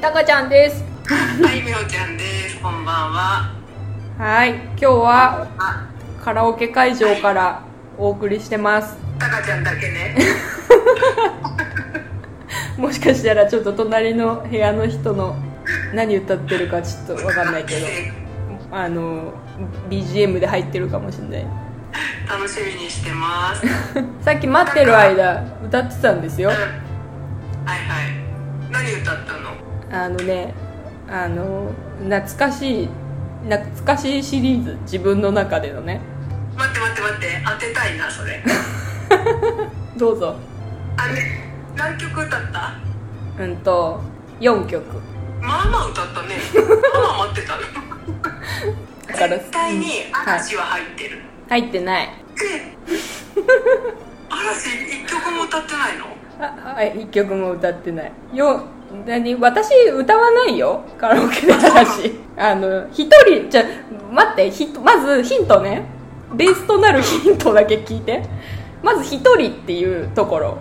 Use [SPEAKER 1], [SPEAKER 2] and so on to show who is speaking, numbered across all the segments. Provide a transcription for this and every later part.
[SPEAKER 1] たかちゃんです
[SPEAKER 2] はい、みほちゃんです。こんばんは。
[SPEAKER 1] はい今日は
[SPEAKER 2] あ、
[SPEAKER 1] カラオケ会場からお送りしてます
[SPEAKER 2] たかちゃんだけね。
[SPEAKER 1] もしかしたらちょっと隣の部屋の人の何歌ってるかちょっとわかんないけどあの BGM で入ってるかもしれない
[SPEAKER 2] 楽しみにしてます。うん。
[SPEAKER 1] さっき待ってる間歌ってたんですよ
[SPEAKER 2] はいはい。何歌ったの？
[SPEAKER 1] あのねあの懐かしい懐かしいシリーズ自分の中でのね。
[SPEAKER 2] 待って待って待って、当てたいな、それ。
[SPEAKER 1] どうぞ。
[SPEAKER 2] あれ、何曲歌った？
[SPEAKER 1] うんと4曲。
[SPEAKER 2] まあまあ歌ったね。まあまあ待ってたの。絶対に
[SPEAKER 1] はい
[SPEAKER 2] 嵐は入ってる。
[SPEAKER 1] 入ってない。
[SPEAKER 2] え？嵐一曲も歌ってないの？
[SPEAKER 1] あはい1曲も歌ってない。よ何私歌わないよ。カラオケで話。あの一人じゃ待ってひまずヒントね。ベースとなるヒントだけ聞いて。まず一人っていうところ。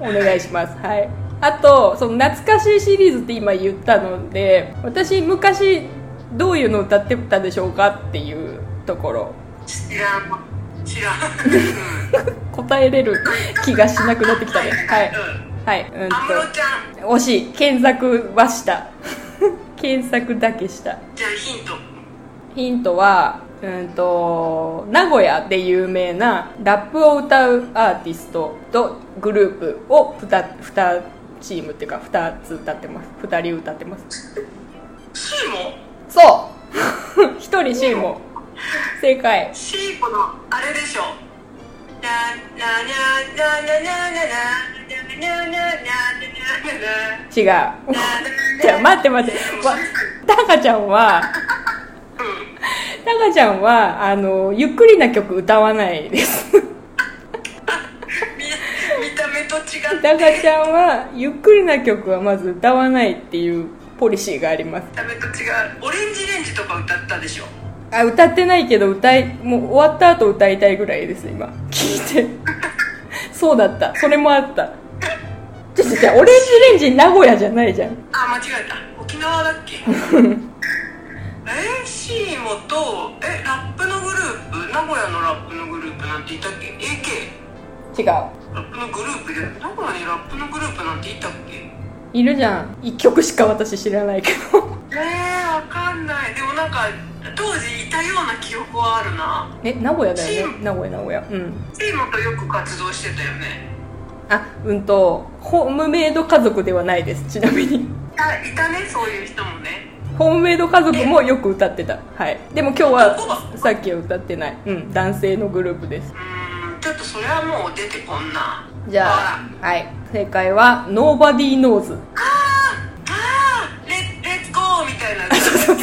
[SPEAKER 1] お願いします。はい。あとその懐かしいシリーズって今言ったので私昔どういうの歌ってたでしょうかっていうところ。
[SPEAKER 2] 知らん。知らん。う ん
[SPEAKER 1] 答えれる気がしなくなってきたね。はい。
[SPEAKER 2] うん
[SPEAKER 1] はい。うんと
[SPEAKER 2] 安室ちゃん。
[SPEAKER 1] 惜しい。検索はした。検索だけした。
[SPEAKER 2] じゃあヒント。
[SPEAKER 1] ヒントはうんと名古屋で有名なラップを歌うアーティストとグループを 2, 2チームっていうか2つ歌ってます。2人歌ってます。
[SPEAKER 2] シーモ？
[SPEAKER 1] そう。1人シーモ。正解。
[SPEAKER 2] シーコのあれでしょ。ななにゃなにゃに
[SPEAKER 1] 違う。じゃあ待って待って。わタカちゃんはタカちゃんはあのゆっくりな曲歌わないです。
[SPEAKER 2] 見見た目と違って。
[SPEAKER 1] タカちゃんはゆっくりな曲はまず歌わないっていうポリシーがあります。
[SPEAKER 2] 見た目と違う。オレンジレンジとか歌ったでしょ？
[SPEAKER 1] あ歌ってないけど歌いもう終わった後歌いたいぐらいです今。聞いて。そうだった。それもあったちょオレンジレンジ名古屋じゃないじゃん。
[SPEAKER 2] あ間違えた。沖縄だっけ？えシーモとえラップのグループ？名古屋のラップのグループなんていたっけ？AK
[SPEAKER 1] 違う。
[SPEAKER 2] ラップのグループで名古屋にラップのグループなんていたっけ？
[SPEAKER 1] いるじゃん。1曲しか私知らないけど。
[SPEAKER 2] えー、わかんない。でもなんか当時いたような記憶はあるな。
[SPEAKER 1] え名古屋だよね。名古屋名古屋。うん。
[SPEAKER 2] チームとよく活動してたよね
[SPEAKER 1] あうんとホームメイド家族ではないですちなみに。
[SPEAKER 2] あいたねそういう人もね。
[SPEAKER 1] ホームメイド家族もよく歌ってた。はい。でも今日はさっきは歌ってない。うん男性のグループです。
[SPEAKER 2] うーんちょっとそれはもう出てこんな。
[SPEAKER 1] じゃあはい。正解は Nobody Knows
[SPEAKER 2] ああレレッツゴーみたいな。そう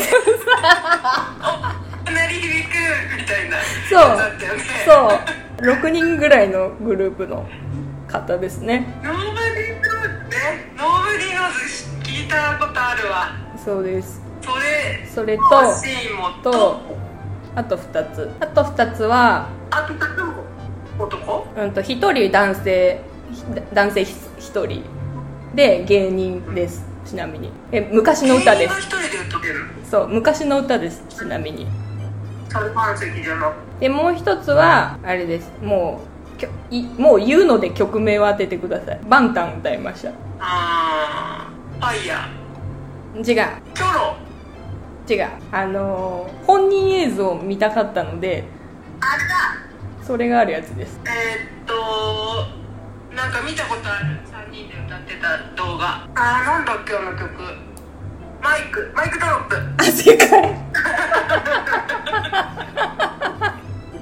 [SPEAKER 2] お鳴り響くみたいな。
[SPEAKER 1] そう。
[SPEAKER 2] だったよね。
[SPEAKER 1] そう。6人ぐらいのグループの方ですね。
[SPEAKER 2] Nobody Knows ね Knows 聞いたことあるわ。
[SPEAKER 1] そうです。
[SPEAKER 2] それ
[SPEAKER 1] それと
[SPEAKER 2] と。
[SPEAKER 1] とあと2つ。あと2つは
[SPEAKER 2] あと2つも男？
[SPEAKER 1] うんと1人男性ひ男性1人。で芸人です。ちなみに。え昔の歌です。そう昔の歌です。ちなみに。でもう一つはあれです。もうもう言うので曲名を当ててください。バンタン歌いました
[SPEAKER 2] あーファイヤ
[SPEAKER 1] 違う。
[SPEAKER 2] ーチョロ。
[SPEAKER 1] 違う。あのー本人映像を見たかったので
[SPEAKER 2] あれだ
[SPEAKER 1] それがあるやつです。
[SPEAKER 2] えー、っとなんか見たことある。3人で歌ってた動画。あーなんだっけあの曲。マイク。マイクドロップ。
[SPEAKER 1] あ正解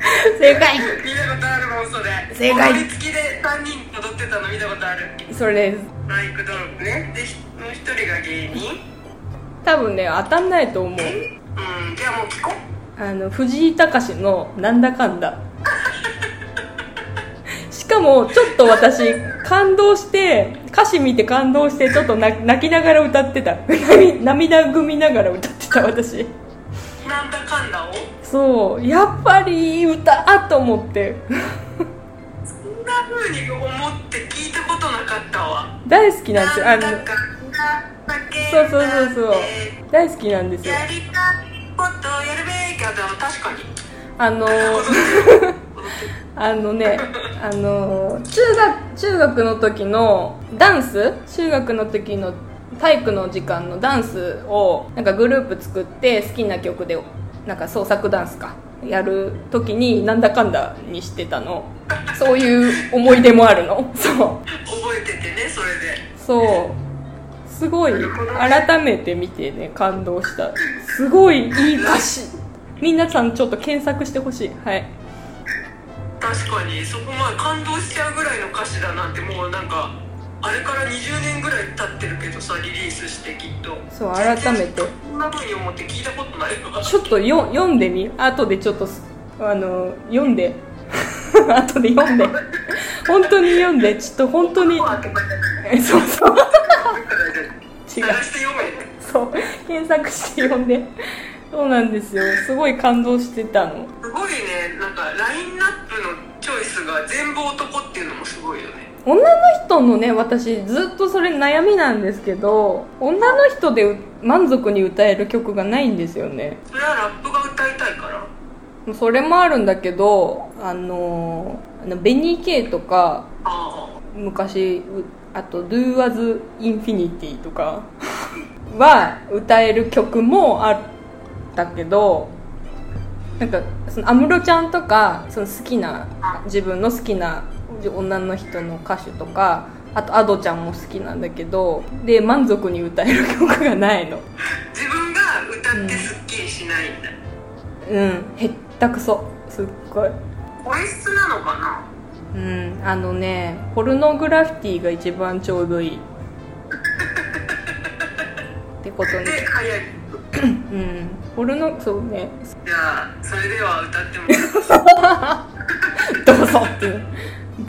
[SPEAKER 1] 正解。
[SPEAKER 2] 見たことあるもんそれ。
[SPEAKER 1] 正解。
[SPEAKER 2] 踊り付きで3人踊ってたの見たことある。
[SPEAKER 1] それです。
[SPEAKER 2] マイクドロップね。でひもう一人が芸人。
[SPEAKER 1] 多分ね当たんないと思う。
[SPEAKER 2] うん。じゃあもう聞こう。
[SPEAKER 1] あの藤井隆の「なんだかんだ」しかもちょっと私感動して歌詞見て感動してちょっと泣泣きながら歌ってた。涙 涙ぐみながら歌ってた私そうやっぱりいい歌あと思って。
[SPEAKER 2] そんな風に思って聞いたことなかったわ。
[SPEAKER 1] 大好きなんですよ。あのそうそうそうそう。大好きなんですよ。
[SPEAKER 2] やりたいことやるべきあでも確かに。
[SPEAKER 1] あの あのねあの中学中学の時のダンス？中学の時の体育の時間のダンスをなんかグループ作って好きな曲でなんか創作ダンスか。やる時になんだかんだにしてたの。そういう思い出もあるの。そう。
[SPEAKER 2] 覚えててねそれで。
[SPEAKER 1] そう。すごい改めて見てね感動した。すごいいい歌詞。皆さんちょっと検索してほしい。はい。
[SPEAKER 2] 確かにそこまで感動しちゃうぐらいの歌詞だなんてもうなんかあれから20年ぐらい経ってるけどさリリースしてきっと。
[SPEAKER 1] そう改めて。
[SPEAKER 2] こんな風に思って聞いたことないわ。
[SPEAKER 1] ちょっとよ読んでみ。後でちょっとすあの読んで。後で読んで。本当に読んで。ちょっと本当に。えそうそう。違うそう。検索して読んで。そうなんですよ。すごい感動してたの。
[SPEAKER 2] すごいね。なんかラインナップのチョイスが全部男っていうのもすごいよね
[SPEAKER 1] 女の人のね私ずっとそれ悩みなんですけど女の人でう満足に歌える曲がないんですよね。
[SPEAKER 2] それはラップが歌いたいから？
[SPEAKER 1] それもあるんだけどあのあのベニー・ケイとか
[SPEAKER 2] あ
[SPEAKER 1] 昔うあと「Do As Infinity」とかは歌える曲もあったけどなんかその安室ちゃんとかその好きな自分の好きな女の人の歌手とかあと Ado ちゃんも好きなんだけどで満足に歌える曲がないの。
[SPEAKER 2] 自分が歌ってすっきりしないんだ、
[SPEAKER 1] うんへったくそ。すっごい。
[SPEAKER 2] 音質なのかな？
[SPEAKER 1] うんあのねポルノグラフィティが一番ちょうどいい。ってことに
[SPEAKER 2] で早い
[SPEAKER 1] うん。ポルノそうね。
[SPEAKER 2] じゃあそれでは歌っても
[SPEAKER 1] どうぞって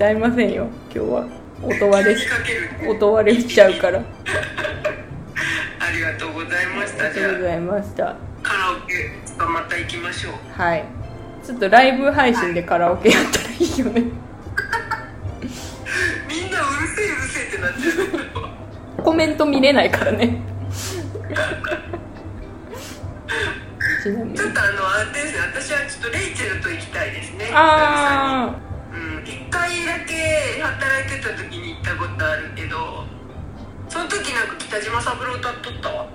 [SPEAKER 1] 歌いませんよ。今日は。音割れ音割れしちゃうから。あ
[SPEAKER 2] ありがとうございました。じゃ
[SPEAKER 1] りがとうございました。
[SPEAKER 2] あカラオケまた行きましょう。
[SPEAKER 1] はい。ちょっとライブ配信でカラオケやったらいいよね。
[SPEAKER 2] みんなうるせえうるせえってなっちゃう。
[SPEAKER 1] コメント見れないからね。ちなみに。
[SPEAKER 2] ちょっとあのあれですね。私はちょっとレイチェルと行きたいですね。
[SPEAKER 1] あ
[SPEAKER 2] うん一回だけ働いてた時に行ったことあるけどその時なんか北島三郎歌っとったわ。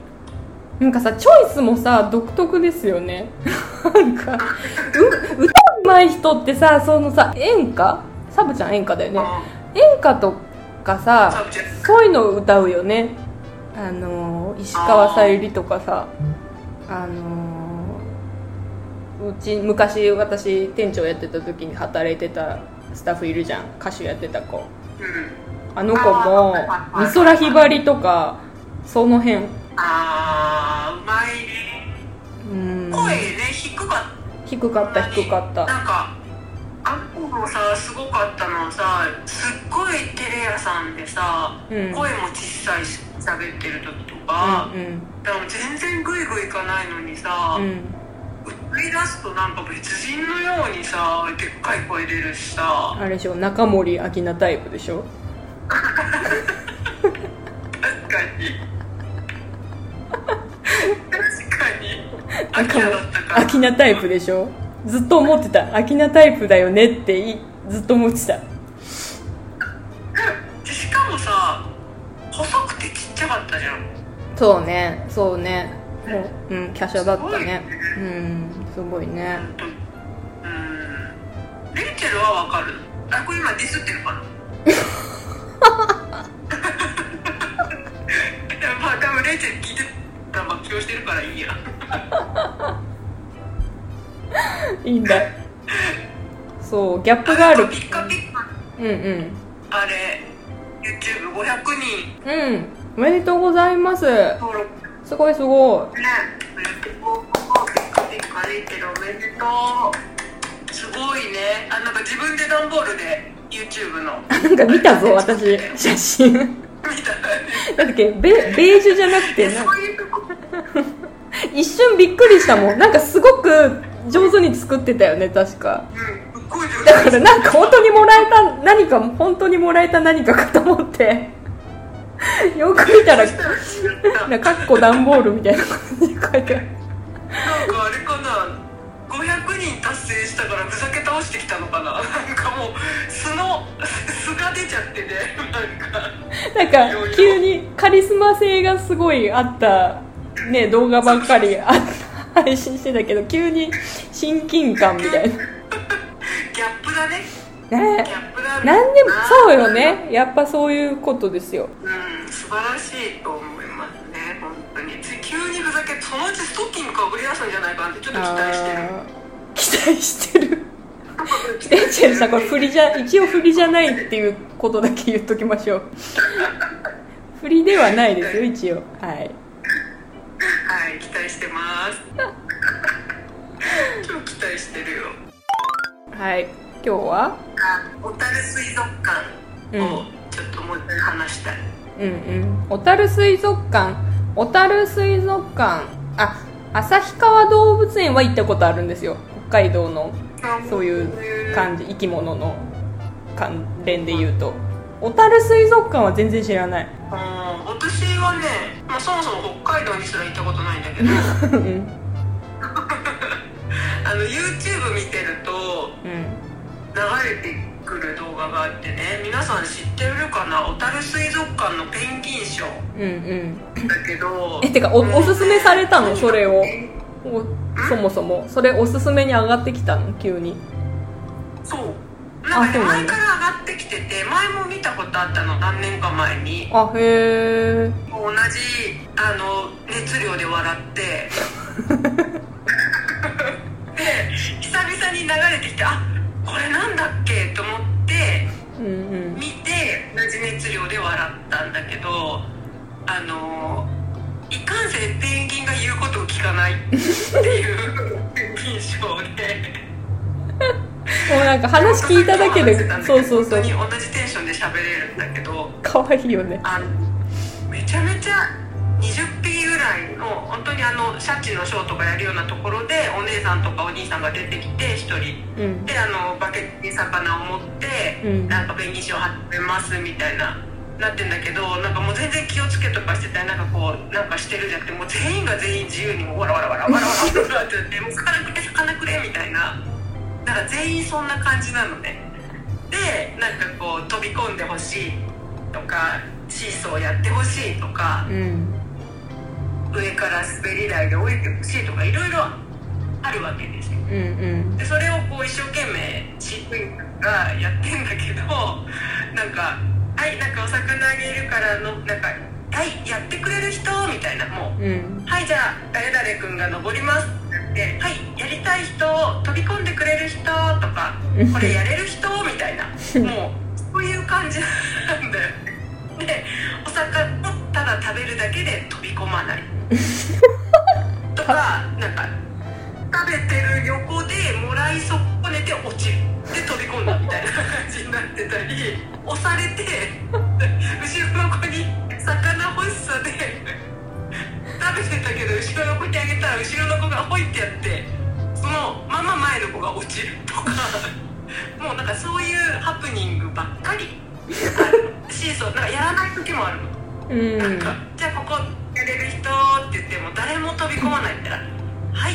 [SPEAKER 1] ーなんかさチョイスもさ独特ですよね。なんかう歌うまい人ってさそのさ演歌？サブちゃん演歌だよね。演歌とかさそういうのを歌うよね。あの石川さゆりとかさあのうち昔私店長やってた時に働いてたスタッフいるじゃん。歌手やってた子。
[SPEAKER 2] うん。
[SPEAKER 1] あの子も美空ひばりとかその辺。
[SPEAKER 2] あーうまいね。
[SPEAKER 1] うん。
[SPEAKER 2] 声ね低かっ
[SPEAKER 1] 低かった低かった。
[SPEAKER 2] なんかあんこもさすごかったのはさすっごいテレ屋さんでさ、
[SPEAKER 1] うん。
[SPEAKER 2] 声も小さいし喋ってる時とか、
[SPEAKER 1] うん。
[SPEAKER 2] でも全然グイグイいかないのにさ、
[SPEAKER 1] うんうん
[SPEAKER 2] 歌い出すとなんか別人のようにさでっかい声出るしさ。
[SPEAKER 1] あれでしょ中森明菜タイプでしょ？
[SPEAKER 2] 確かに。確かに。秋だったから
[SPEAKER 1] 明菜タイプでしょ？ずっと思ってた。明菜タイプだよねっていずっと思ってた。
[SPEAKER 2] でしかもさ細くてちっちゃかったじゃん。
[SPEAKER 1] そうねそうね。もううん華奢だったねうんすごいね。
[SPEAKER 2] うんレイチェルはわかる。あこれ今ディスってるかな？まあ多分レイチェル聞いてたら爆笑してるからいいや。
[SPEAKER 1] いいんだ。そうギャップがある。
[SPEAKER 2] ピッカピッカ
[SPEAKER 1] うんうん。
[SPEAKER 2] あれ YouTube500 人。
[SPEAKER 1] うんおめでとうございます。
[SPEAKER 2] 登録。
[SPEAKER 1] すごいすご
[SPEAKER 2] ねおめでとうピッカピッカレイチェルおめでとうすごいね。あなんか自分で段ボールで YouTube の。
[SPEAKER 1] いなんか見たぞ私写真。
[SPEAKER 2] みた。
[SPEAKER 1] だっけベベージュじゃなくてな一瞬びっくりしたもん。なんかすごく上手に作ってたよね確か。
[SPEAKER 2] うん
[SPEAKER 1] だからなんか本当にもらえた何か本当にもらえた何かかと思って。よく見たらかっこ段ボールみたいな感じで書いてある
[SPEAKER 2] なんかあれかな。500人達成したからふざけ倒してきたのかな。なんかもう素の素が出ちゃってね。なんか
[SPEAKER 1] なんか急にカリスマ性がすごいあったね動画ばっかりあ配信してたけど急に親近感みたいな。
[SPEAKER 2] ギャップだね。
[SPEAKER 1] ね。
[SPEAKER 2] ギャップだね。
[SPEAKER 1] なんでもそうよね。やっぱそういうことですよ。
[SPEAKER 2] うん素晴らしいと思いますね本当につい急にふざけそのうちストッキングかぶり出すんじゃないかなってちょっと期待してる。
[SPEAKER 1] 期待してる。エンジェルさんこれ振りじゃ一応振りじゃないっていうことだけ言っときましょう。振りではないですよ一応。はい。
[SPEAKER 2] はい期待してます。超期待してるよ。
[SPEAKER 1] はい。今日は？
[SPEAKER 2] あ小樽水族館をちょっともう一回話したい、
[SPEAKER 1] うんうん。小樽水族館小樽水族館。あ旭川動物園は行ったことあるんですよ。北海道の。そういう感じ。生き物の関連で言うと。小樽水族館は全然知らない。
[SPEAKER 2] あー私はね、まあ、そもそも北海道にすら行ったことないんだけど。
[SPEAKER 1] うん。
[SPEAKER 2] あの YouTube 見てると
[SPEAKER 1] うん。
[SPEAKER 2] 流れてくる動画があってね皆さん知ってるかな？小樽水族館のペンギンショ
[SPEAKER 1] うんうん。
[SPEAKER 2] ーだけど
[SPEAKER 1] えてかおおすすめされたの？それを。
[SPEAKER 2] え？
[SPEAKER 1] おそもそも。それおすすめに上がってきたの？急に。
[SPEAKER 2] そう。なんかね前から上がってきてて前も見たことあったの。何年か前に。
[SPEAKER 1] あへえ
[SPEAKER 2] 同じあの熱量で笑って。で久々に流れてきてあこれなんだっけ？と思って見て同じ熱量で笑ったんだけどあのいかんせんペンギンが言うことを聞かないっていうペンギンショーで。
[SPEAKER 1] もうなんか話聞いただけでそうそうそう。
[SPEAKER 2] 本当に同じテンションで喋れるんだけど
[SPEAKER 1] 可愛いよね。
[SPEAKER 2] あのめちゃめちゃ20匹ぐらいの本当にあのシャチのショーとかやるようなところでお姉さんとかお兄さんが出てきて1人。
[SPEAKER 1] うん。
[SPEAKER 2] であのバケツに魚を持って、
[SPEAKER 1] うん。
[SPEAKER 2] なんかペンギンショー始めますみたいななってんだけどなんかもう全然気をつけとかしてたりなんかこうなんかしてるじゃなくてもう全員が全員自由にもうわらわらわらわらわらわらってやってもう魚くれ魚くれみたいな。だから全員そんな感じなのね。でなんかこう飛び込んでほしいとかシーソーやってほしいとか
[SPEAKER 1] うん
[SPEAKER 2] 上から滑り台で降りてほしいとかいろいろあるわけですよ。
[SPEAKER 1] うんうん。
[SPEAKER 2] でそれをこう一生懸命飼育員がやってんだけどなんか「はいなんかお魚あげるからのなんかはいやってくれる人」みたいなもう
[SPEAKER 1] うん「
[SPEAKER 2] はいじゃあ誰々君が登ります」って言って「はいやりたい人飛び込んでくれる人」とか「これやれる人」みたいな もうそういう感じなんだよ。でお魚をただ食べるだけで飛び込まないとかなんか食べてる横でもらい損ねて落ちるで飛び込んだみたいな感じになってたり押されて後ろの子に魚欲しさで食べてたけど後ろの子にあげたら後ろの子がほいってやってそのまま前の子が落ちるとかもうなんかそういうハプニングばっかりあるシーソーなんかやらない時もあるの。
[SPEAKER 1] うん
[SPEAKER 2] なんかじゃあここやれる人って言っても誰も飛び込まないったら「はい。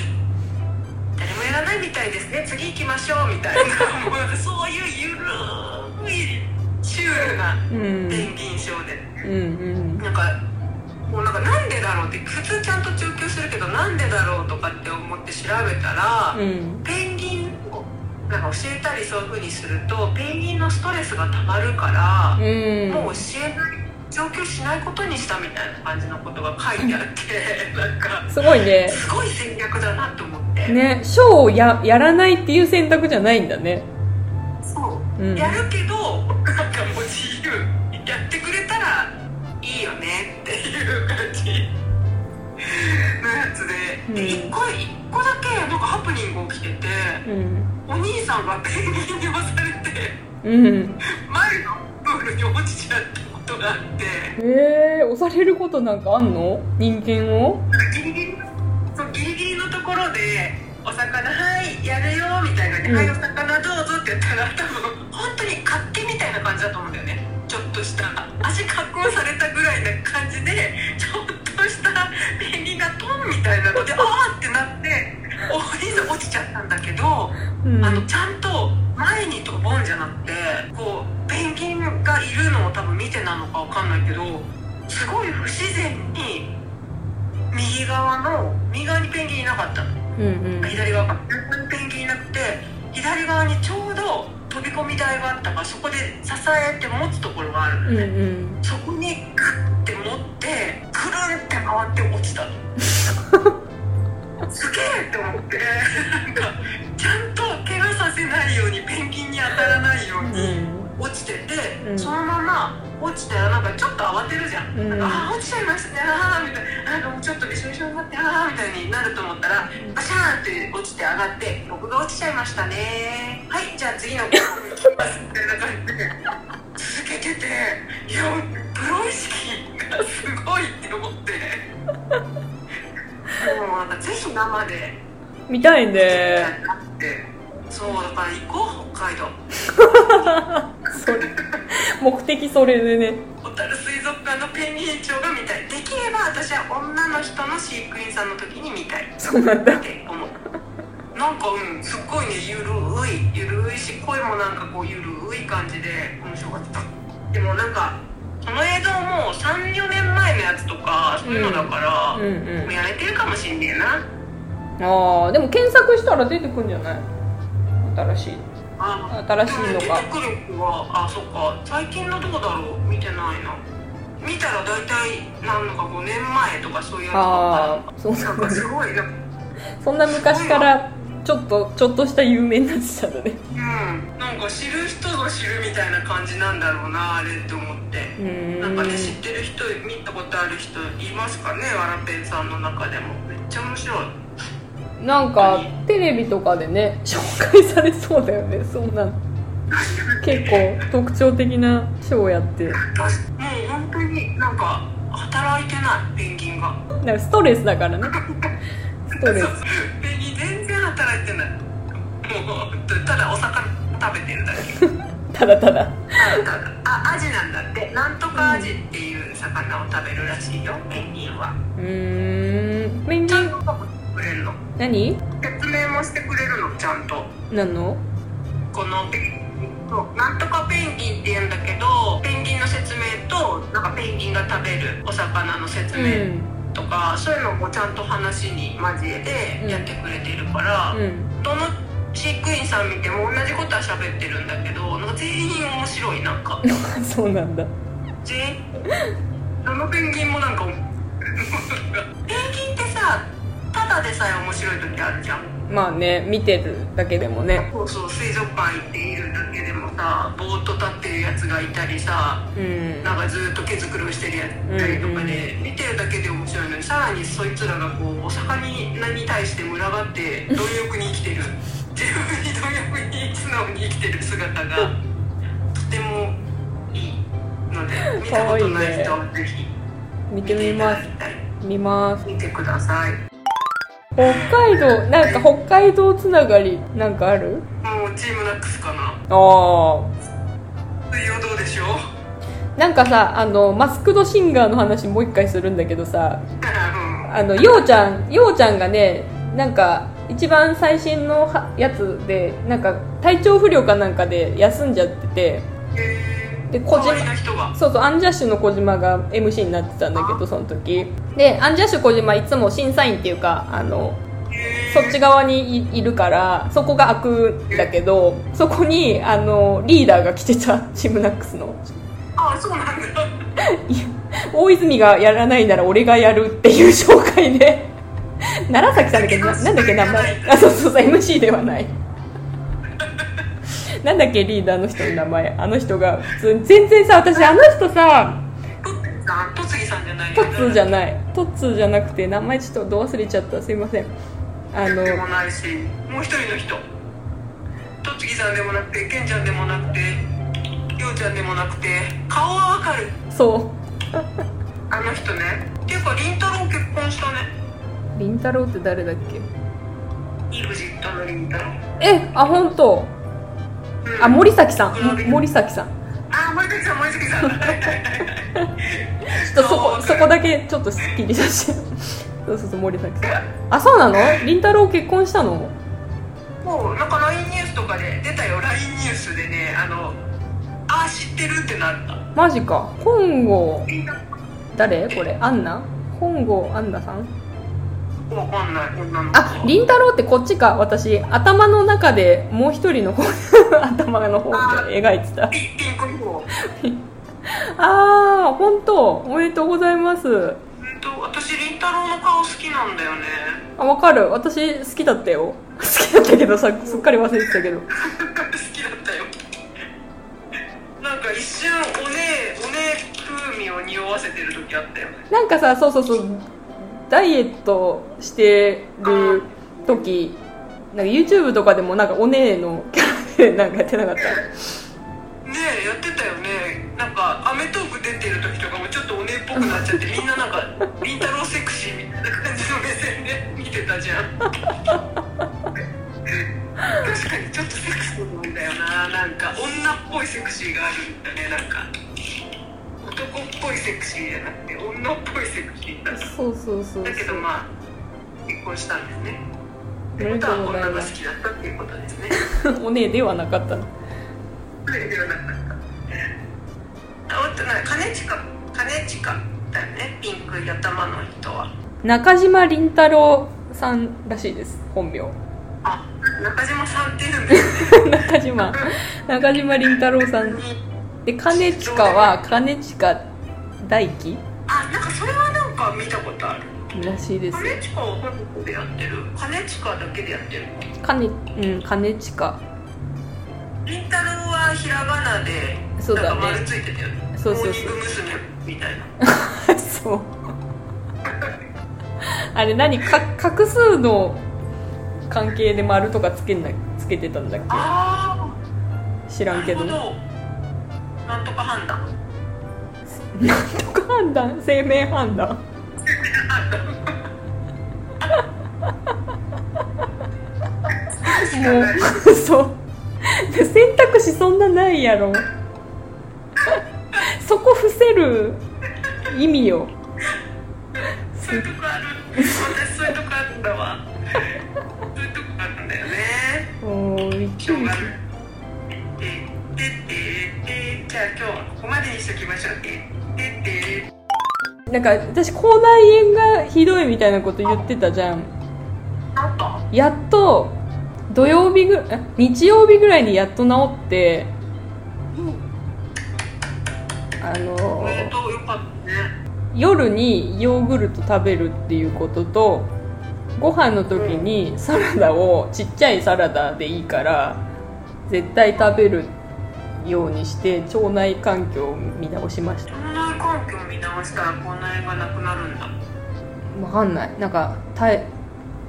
[SPEAKER 2] 誰もやらないみたいですね。次行きましょう」みたいな。も うそういうゆるいシュールな
[SPEAKER 1] うん
[SPEAKER 2] ペンギンショーで。
[SPEAKER 1] うんうん。
[SPEAKER 2] なんかもうなんかなんでだろうって普通ちゃんと中継するけどなんでだろうとかって思って調べたら、
[SPEAKER 1] うん。
[SPEAKER 2] ペンギンをなんか教えたりそういう風にするとペンギンのストレスがたまるから。
[SPEAKER 1] うん。
[SPEAKER 2] もう教えない上級しないことにしたみたいな感じのことが書いてあって なんか
[SPEAKER 1] すごいね。
[SPEAKER 2] すごい戦略だなと思って、
[SPEAKER 1] ねショーをややらないっていう選択じゃないんだね。
[SPEAKER 2] そう、
[SPEAKER 1] うん。
[SPEAKER 2] やるけどなんかもう自由やってくれたらいいよねっていう感じ。のやつで。で
[SPEAKER 1] うん。
[SPEAKER 2] 一個一個だけなんかハプニング起きてて
[SPEAKER 1] うん。
[SPEAKER 2] お兄さんがペンギンに押されて
[SPEAKER 1] うん。
[SPEAKER 2] 前のプールに落ちちゃったとがあって
[SPEAKER 1] へえー、押されることなんかあんの？人間を？
[SPEAKER 2] ギリギリそギリギリのところで「お魚はいやるよ」みたいな、ね
[SPEAKER 1] うん「
[SPEAKER 2] はいお魚どうぞ」って言ったら多分本当に活気みたいな感じだと思うんだよねちょっとした足加工されたぐらいな感じでちょっとした便利なトンみたいなので「ああ!」ってなって。
[SPEAKER 1] うん。
[SPEAKER 2] あのちゃんと前に飛ぼんじゃなくてこうペンギンがいるのを多分見てなのかわかんないけどすごい不自然に右側の右側にペンギンいなかったの。
[SPEAKER 1] うんうん。
[SPEAKER 2] 左側か横にペンギンいなくて左側にちょうど飛び込み台があったからそこで支えて持つところがあるの
[SPEAKER 1] うんう
[SPEAKER 2] ね、
[SPEAKER 1] ん。
[SPEAKER 2] そこにグッて持ってくるんって回って落ちたのすげえって思って。なんかちゃんと怪我させないようにペンギンに当たらないように落ちてて、
[SPEAKER 1] うん。
[SPEAKER 2] そのまま落ちたらなんかちょっと慌てるじゃん、
[SPEAKER 1] うん。
[SPEAKER 2] あー落ちちゃいましたねあーみたいな。なんかもうちょっとびしょびしょになってあーみたいになると思ったらバシャーンって落ちて上がって僕が落ちちゃいましたね。はいじゃあ次の曲に行きますみたいな感じで。続けてていやプロ意識がすごいって思ってもうなんかぜひ生で
[SPEAKER 1] 見たいね。
[SPEAKER 2] そうだから行こう北海道。
[SPEAKER 1] それ。目的それでね。
[SPEAKER 2] 小樽水族館のペンギン町が見たい。できれば私は女の人の飼育員さんの時に見たい。っ
[SPEAKER 1] そうなんだ。
[SPEAKER 2] て思う。なんかうんすっごいねゆるいゆるいし声もなんかこうゆるい感じで面白かった。でもなんかその映像も34年前のやつとかそういうのだから、
[SPEAKER 1] うんうん
[SPEAKER 2] もうやめてるかもしんねえな。
[SPEAKER 1] ああでも検索したら出てくるんじゃない？新しい。
[SPEAKER 2] あ
[SPEAKER 1] 新しいのか。
[SPEAKER 2] でもね出てくる子はあそっか。最近のどうだろう？見てないな。見たら大体なんか5年前とかそういうやつ
[SPEAKER 1] あそう
[SPEAKER 2] なんかすごい
[SPEAKER 1] そんな昔からちょっとちょっとした有名になってたんだね。
[SPEAKER 2] うん。なんか知る人ぞ知るみたいな感じなんだろうなあれって思って。
[SPEAKER 1] うーん。
[SPEAKER 2] なんかね知ってる人見たことある人いますかねわらぺんさんの中でも。めっちゃ面白い。
[SPEAKER 1] なんかテレビとかでね紹介されそうだよねそんなの。結構特徴的なショーをやって。
[SPEAKER 2] 私もう本当になんか働いてないペンギンが。
[SPEAKER 1] なんかストレスだからね。ストレス
[SPEAKER 2] 働いてないもうただお魚食べてるだけ。
[SPEAKER 1] ただただ。
[SPEAKER 2] あアジなんだって。なんとかアジっていう魚を食べるらしいよ。ペンギンは。
[SPEAKER 1] うーん。ペンギン？
[SPEAKER 2] くれるの。
[SPEAKER 1] 何？
[SPEAKER 2] 説明もしてくれるの？ちゃんと。
[SPEAKER 1] 何の？
[SPEAKER 2] このペンなんとかペンギンって言うんだけどペンギンの説明となんかペンギンが食べるお魚の説
[SPEAKER 1] う
[SPEAKER 2] 明
[SPEAKER 1] ん
[SPEAKER 2] とか、そういうのもちゃんと話に交えてやってくれてるから、
[SPEAKER 1] うん。
[SPEAKER 2] どの飼育員さん見ても同じことは喋ってるんだけどなんか全員面白いなんか。
[SPEAKER 1] そうなんだ。
[SPEAKER 2] 全員？どのペンギンもなんか ペンギンってさただでさえ面白い時あるじゃん。
[SPEAKER 1] まあね見てるだけでもね。
[SPEAKER 2] そうそう水族館行っているだけでもさぼーっと立ってるやつがいたりさ
[SPEAKER 1] うん。
[SPEAKER 2] なんかずっと毛づくろいしてるやつりとかで、見てるだけで面白いのにさらにそいつらがこうお魚に対して群がって 貪欲に生きてる。自分に貪欲に素直に生きてる姿がとてもいいので見たことない人はぜひ
[SPEAKER 1] 見てみます。
[SPEAKER 2] 見
[SPEAKER 1] ます。
[SPEAKER 2] 見てください
[SPEAKER 1] 北海道なんか北海道つながりなんかある？
[SPEAKER 2] もうチームナックスかな。
[SPEAKER 1] ああ
[SPEAKER 2] 水曜どうでしょう？
[SPEAKER 1] なんかさあのマスクドシンガーの話もう一回するんだけどさ。
[SPEAKER 2] う ん
[SPEAKER 1] あのようちゃんようちゃんがねなんか一番最新のはやつでなんか体調不良かなんかで休んじゃってて。
[SPEAKER 2] へー
[SPEAKER 1] で小島そうそうアンジャッシュの小島が MC になってたんだけどその時。でアンジャッシュ小島いつも審査員っていうかあのそっち側にいいるからそこが開くんだけどそこにあのリーダーが来てたチームナックスの。
[SPEAKER 2] あそうなんだ。
[SPEAKER 1] 大泉がやらないなら俺がやるっていう紹介で。楢崎さんだっけ？ななんだっけ？名前。あそうそうそう MC ではないなんだっけリーダーの人の名前あの人が普通に全然さ私あの人さ
[SPEAKER 2] トッツん、じゃない
[SPEAKER 1] トッツーじゃ
[SPEAKER 2] い。
[SPEAKER 1] ないトッツーじゃなくて名前ちょっとど忘れちゃったすいませんあの
[SPEAKER 2] でもないし、もう一人の人。戸次さんでもなくて、ケンちゃんでもなくて、りょうちゃんでもなくて、顔はわかる。
[SPEAKER 1] そう
[SPEAKER 2] あの人ね。っていうか、りんたろう結婚したね。
[SPEAKER 1] りんたろうって誰だっけ？
[SPEAKER 2] イグジットのりんたろう。
[SPEAKER 1] えあ本当
[SPEAKER 2] うん
[SPEAKER 1] あ森崎さん。森崎さん。
[SPEAKER 2] あ、森崎さん、森崎さん。
[SPEAKER 1] ちょっとそこそこだけちょっとすっきりさせて。そうそうそう森崎さん。あそうなの？りんたろう結婚したの？
[SPEAKER 2] もう、なんか LINE ニュースとね出たよ。LINE ニュースでねあのああ知ってるってなった。
[SPEAKER 1] マジか。本郷。誰？これ。アンナ？本郷アンナさん？
[SPEAKER 2] わかんない女の子
[SPEAKER 1] あ凛太郎ってこっちか。私頭の中でもう一人の方 頭の方で描いてた。ああ本当。おめでとうございます。
[SPEAKER 2] うんと私凛太郎の顔好きなんだよね。
[SPEAKER 1] あわかる。私好きだったよ。好きだったけどさすっかり忘れてたけど。
[SPEAKER 2] 好きだったよ。なんか一瞬おねおね風味を匂わせてる時あったよね。
[SPEAKER 1] なんかさそうそうそうダイエットしてる時なんか YouTube とかでもなんかお姉のキャラでなんかやってなかった？
[SPEAKER 2] ねえやってたよね。なんか『アメトーーク』出てる時とかもちょっとお姉っぽくなっちゃって みんななんか凛太郎セクシーみたいな感じの目線で見てたじゃん。確かにちょっとセクシーなんだよな。なんか女っぽいセクシーがあるんだねなんか男っぽいセクシーじゃなくて女っぽいセクシーだ
[SPEAKER 1] そうそうそう
[SPEAKER 2] だけ
[SPEAKER 1] そう
[SPEAKER 2] どまあ結婚したんですね。
[SPEAKER 1] おめでとうござい
[SPEAKER 2] 女が好きだったっていうことですね。
[SPEAKER 1] お姉ではなかったの。
[SPEAKER 2] それではなかった。あおっとな兼近兼近だよね。ピンクい頭の人は。
[SPEAKER 1] 中島凛太郎さんらしいです本名。
[SPEAKER 2] あ中島さんっていうんですね。
[SPEAKER 1] 中島。中島凛太郎さんで兼近は兼近大輝
[SPEAKER 2] あなんかそれはなんか見たことある。
[SPEAKER 1] らしいです。よ
[SPEAKER 2] 兼近は本国でやってる？兼近だけでやってる
[SPEAKER 1] 兼うん兼近
[SPEAKER 2] 凛太郎はひらがなで
[SPEAKER 1] そうだね。
[SPEAKER 2] なんか丸ついてたよね。
[SPEAKER 1] そうそうそう。
[SPEAKER 2] みたいな。
[SPEAKER 1] そう。あれ何か画数の関係で丸とかつけんなつけてたんだっ
[SPEAKER 2] あ
[SPEAKER 1] け知
[SPEAKER 2] あ
[SPEAKER 1] らんけど
[SPEAKER 2] なんとか判断。
[SPEAKER 1] なんとか判断。生命判断。もうそう。で選択肢そんなないやろ。そこ伏せる意味よ。
[SPEAKER 2] そういうとこある。私そういうとこあるんだわ。そういうとこあるんだよね。
[SPEAKER 1] もうびっくり
[SPEAKER 2] じゃあ今日はここまでにしときましょう。ででで
[SPEAKER 1] なんか私口内炎がひどいみたいなこと言ってたじゃん。やっと土曜日ぐらい日曜日ぐらいにやっと治って。あ
[SPEAKER 2] お
[SPEAKER 1] の
[SPEAKER 2] めでとうよかったね。
[SPEAKER 1] 夜にヨーグルト食べるっていうこととご飯の時にサラダをちっちゃいサラダでいいから絶対食べるようにして腸内環境を見直しました。
[SPEAKER 2] 腸内環境見直したら口内炎がなくなるんだ。
[SPEAKER 1] わかんない。なんかたえ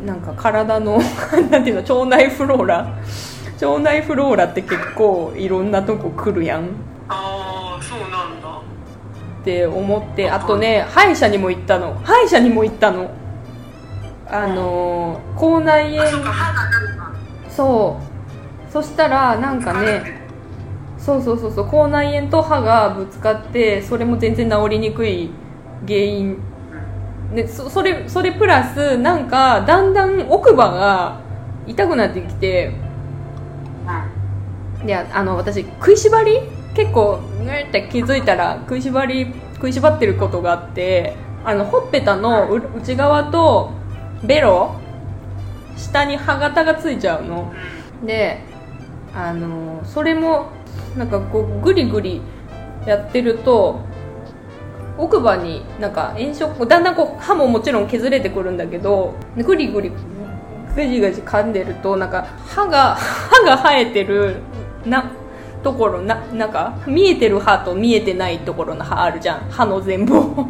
[SPEAKER 1] なんか体の なんていうの腸内フローラ。腸内フローラって結構いろんなとこ来るやん。
[SPEAKER 2] ああそうなんだ。
[SPEAKER 1] って思ってあとね歯医者にも行ったの。歯医者にも行ったの。あのー口内炎。そう。そしたらなんかねそうそうそうそう。口内炎と歯がぶつかってそれも全然治りにくい原因。でそそれそれプラスなんかだんだん奥歯が痛くなってきて。であの私食いしばり？結構グーって気づいたら食いしばり食いしばってることがあって。あのほっぺたのう内側とベロ下に歯型がついちゃうの。
[SPEAKER 2] うん。
[SPEAKER 1] であのそれもなんかこうグリグリやってると奥歯になんか炎症だんだんこう歯ももちろん削れてくるんだけどグリグリガジガジ噛んでるとなんか歯が歯が生えてるなところななんか見えてる歯と見えてないところの歯あるじゃん。歯の全部を。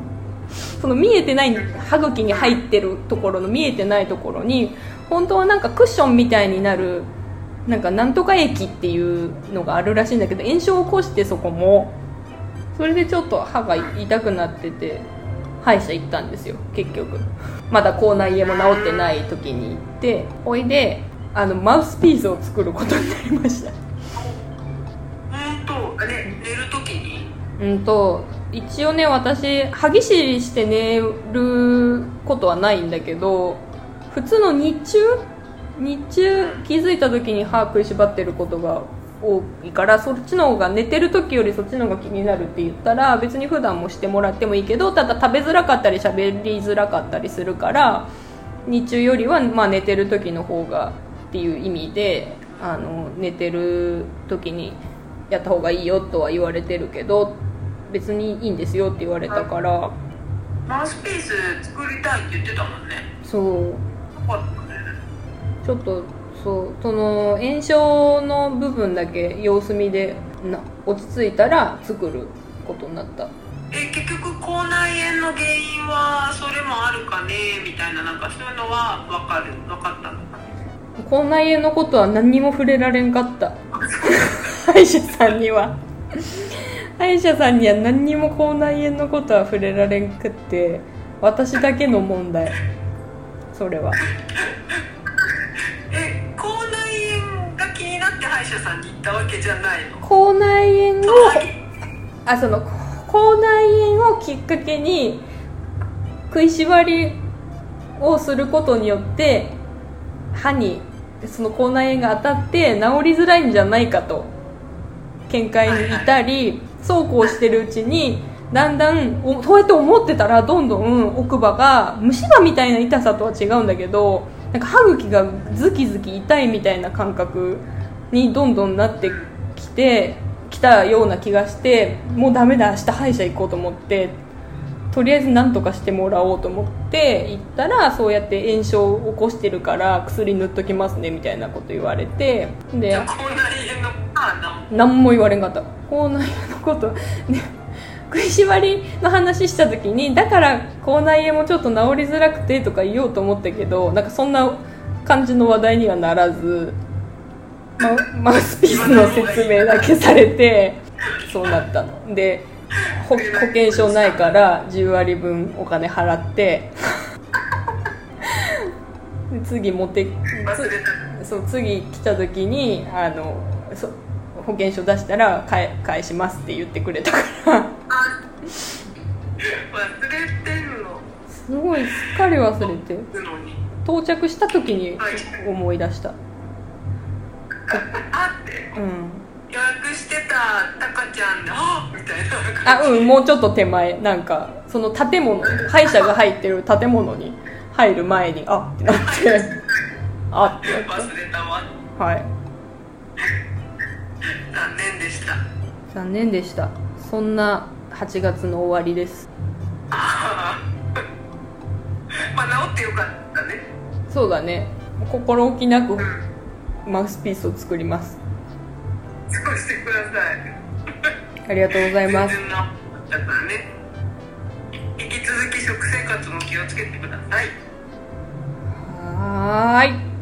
[SPEAKER 1] その見えてない歯茎に入ってるところの見えてないところに本当はなんかクッションみたいになるなんかなんとか液っていうのがあるらしいんだけど炎症を起こしてそこもそれでちょっと歯が痛くなってて歯医者行ったんですよ結局。まだ口内炎も治ってない時に行っておいであのマウスピースを作ることになりました。
[SPEAKER 2] 本当あれ寝るときに？
[SPEAKER 1] うんと一応ね私歯ぎしりして寝ることはないんだけど普通の日中日中気づいた時に歯食いしばってることが多いからそっちの方が寝てる時よりそっちの方が気になるって言ったら別に普段もしてもらってもいいけどただ食べづらかったり喋りづらかったりするから日中よりはまあ寝てる時の方がっていう意味であの寝てる時にやった方がいいよとは言われてるけど別にいいんですよって言われたから。
[SPEAKER 2] マウスピース作りたいって言ってたもんね。
[SPEAKER 1] そうちょっとそうその炎症の部分だけ様子見でな落ち着いたら作ることになった。
[SPEAKER 2] え結局口内炎の原因はそれもあるかねみたいななんかそういうのは分かる分かったのか
[SPEAKER 1] 口内炎のことは何にも触れられんかった。歯医者さんには。歯医者さんには何にも口内炎のことは触れられんくって私だけの問題。それは
[SPEAKER 2] 者さんに行ったわけじゃないの。
[SPEAKER 1] 口内炎を
[SPEAKER 2] はい
[SPEAKER 1] あその口内炎をきっかけに食いしばりをすることによって歯にその口内炎が当たって治りづらいんじゃないかと見解にいたりそうこうしてるうちにだんだんおそうやって思ってたらどんどん奥歯が虫歯みたいな痛さとは違うんだけどなんか歯茎がズキズキ痛いみたいな感覚にどんどんなってきてきたような気がしてもうダメだ明日歯医者行こうと思ってとりあえず何とかしてもらおうと思って行ったらそうやって炎症を起こしてるから薬塗っときますねみたいなこと言われてで何も。言われんかった。口内炎のこと、ね、食いしばりの話した時にだから口内炎もちょっと治りづらくてとか言おうと思ったけどなんかそんな感じの話題にはならず、ま、マウスピースの説明だけされてそうなったの。で保保険証ないから10割分お金払ってで次持ってそう次来た時にあのそ保険証出したら返返しますって言ってくれたから。
[SPEAKER 2] あ忘れてるの。
[SPEAKER 1] すごいすっかり忘れて。到着した時に思い出した
[SPEAKER 2] あって
[SPEAKER 1] うん。
[SPEAKER 2] 予約してたタカちゃんであみたいな
[SPEAKER 1] あうんもうちょっと手前。なんかその建物歯医者が入ってる建物に入る前にあってなって。あって
[SPEAKER 2] 忘れたわ。
[SPEAKER 1] たはい。
[SPEAKER 2] 残念でした。
[SPEAKER 1] 残念でした。そんな8月の終わりです。
[SPEAKER 2] ああまあ治ってよかったね。
[SPEAKER 1] そうだね。心置きなく。
[SPEAKER 2] うん
[SPEAKER 1] マウスピースを作ります。
[SPEAKER 2] そうしてください。
[SPEAKER 1] ありがとうございます。
[SPEAKER 2] 全然治ったからね。引き続き食生活も気をつけてください。
[SPEAKER 1] はー
[SPEAKER 2] い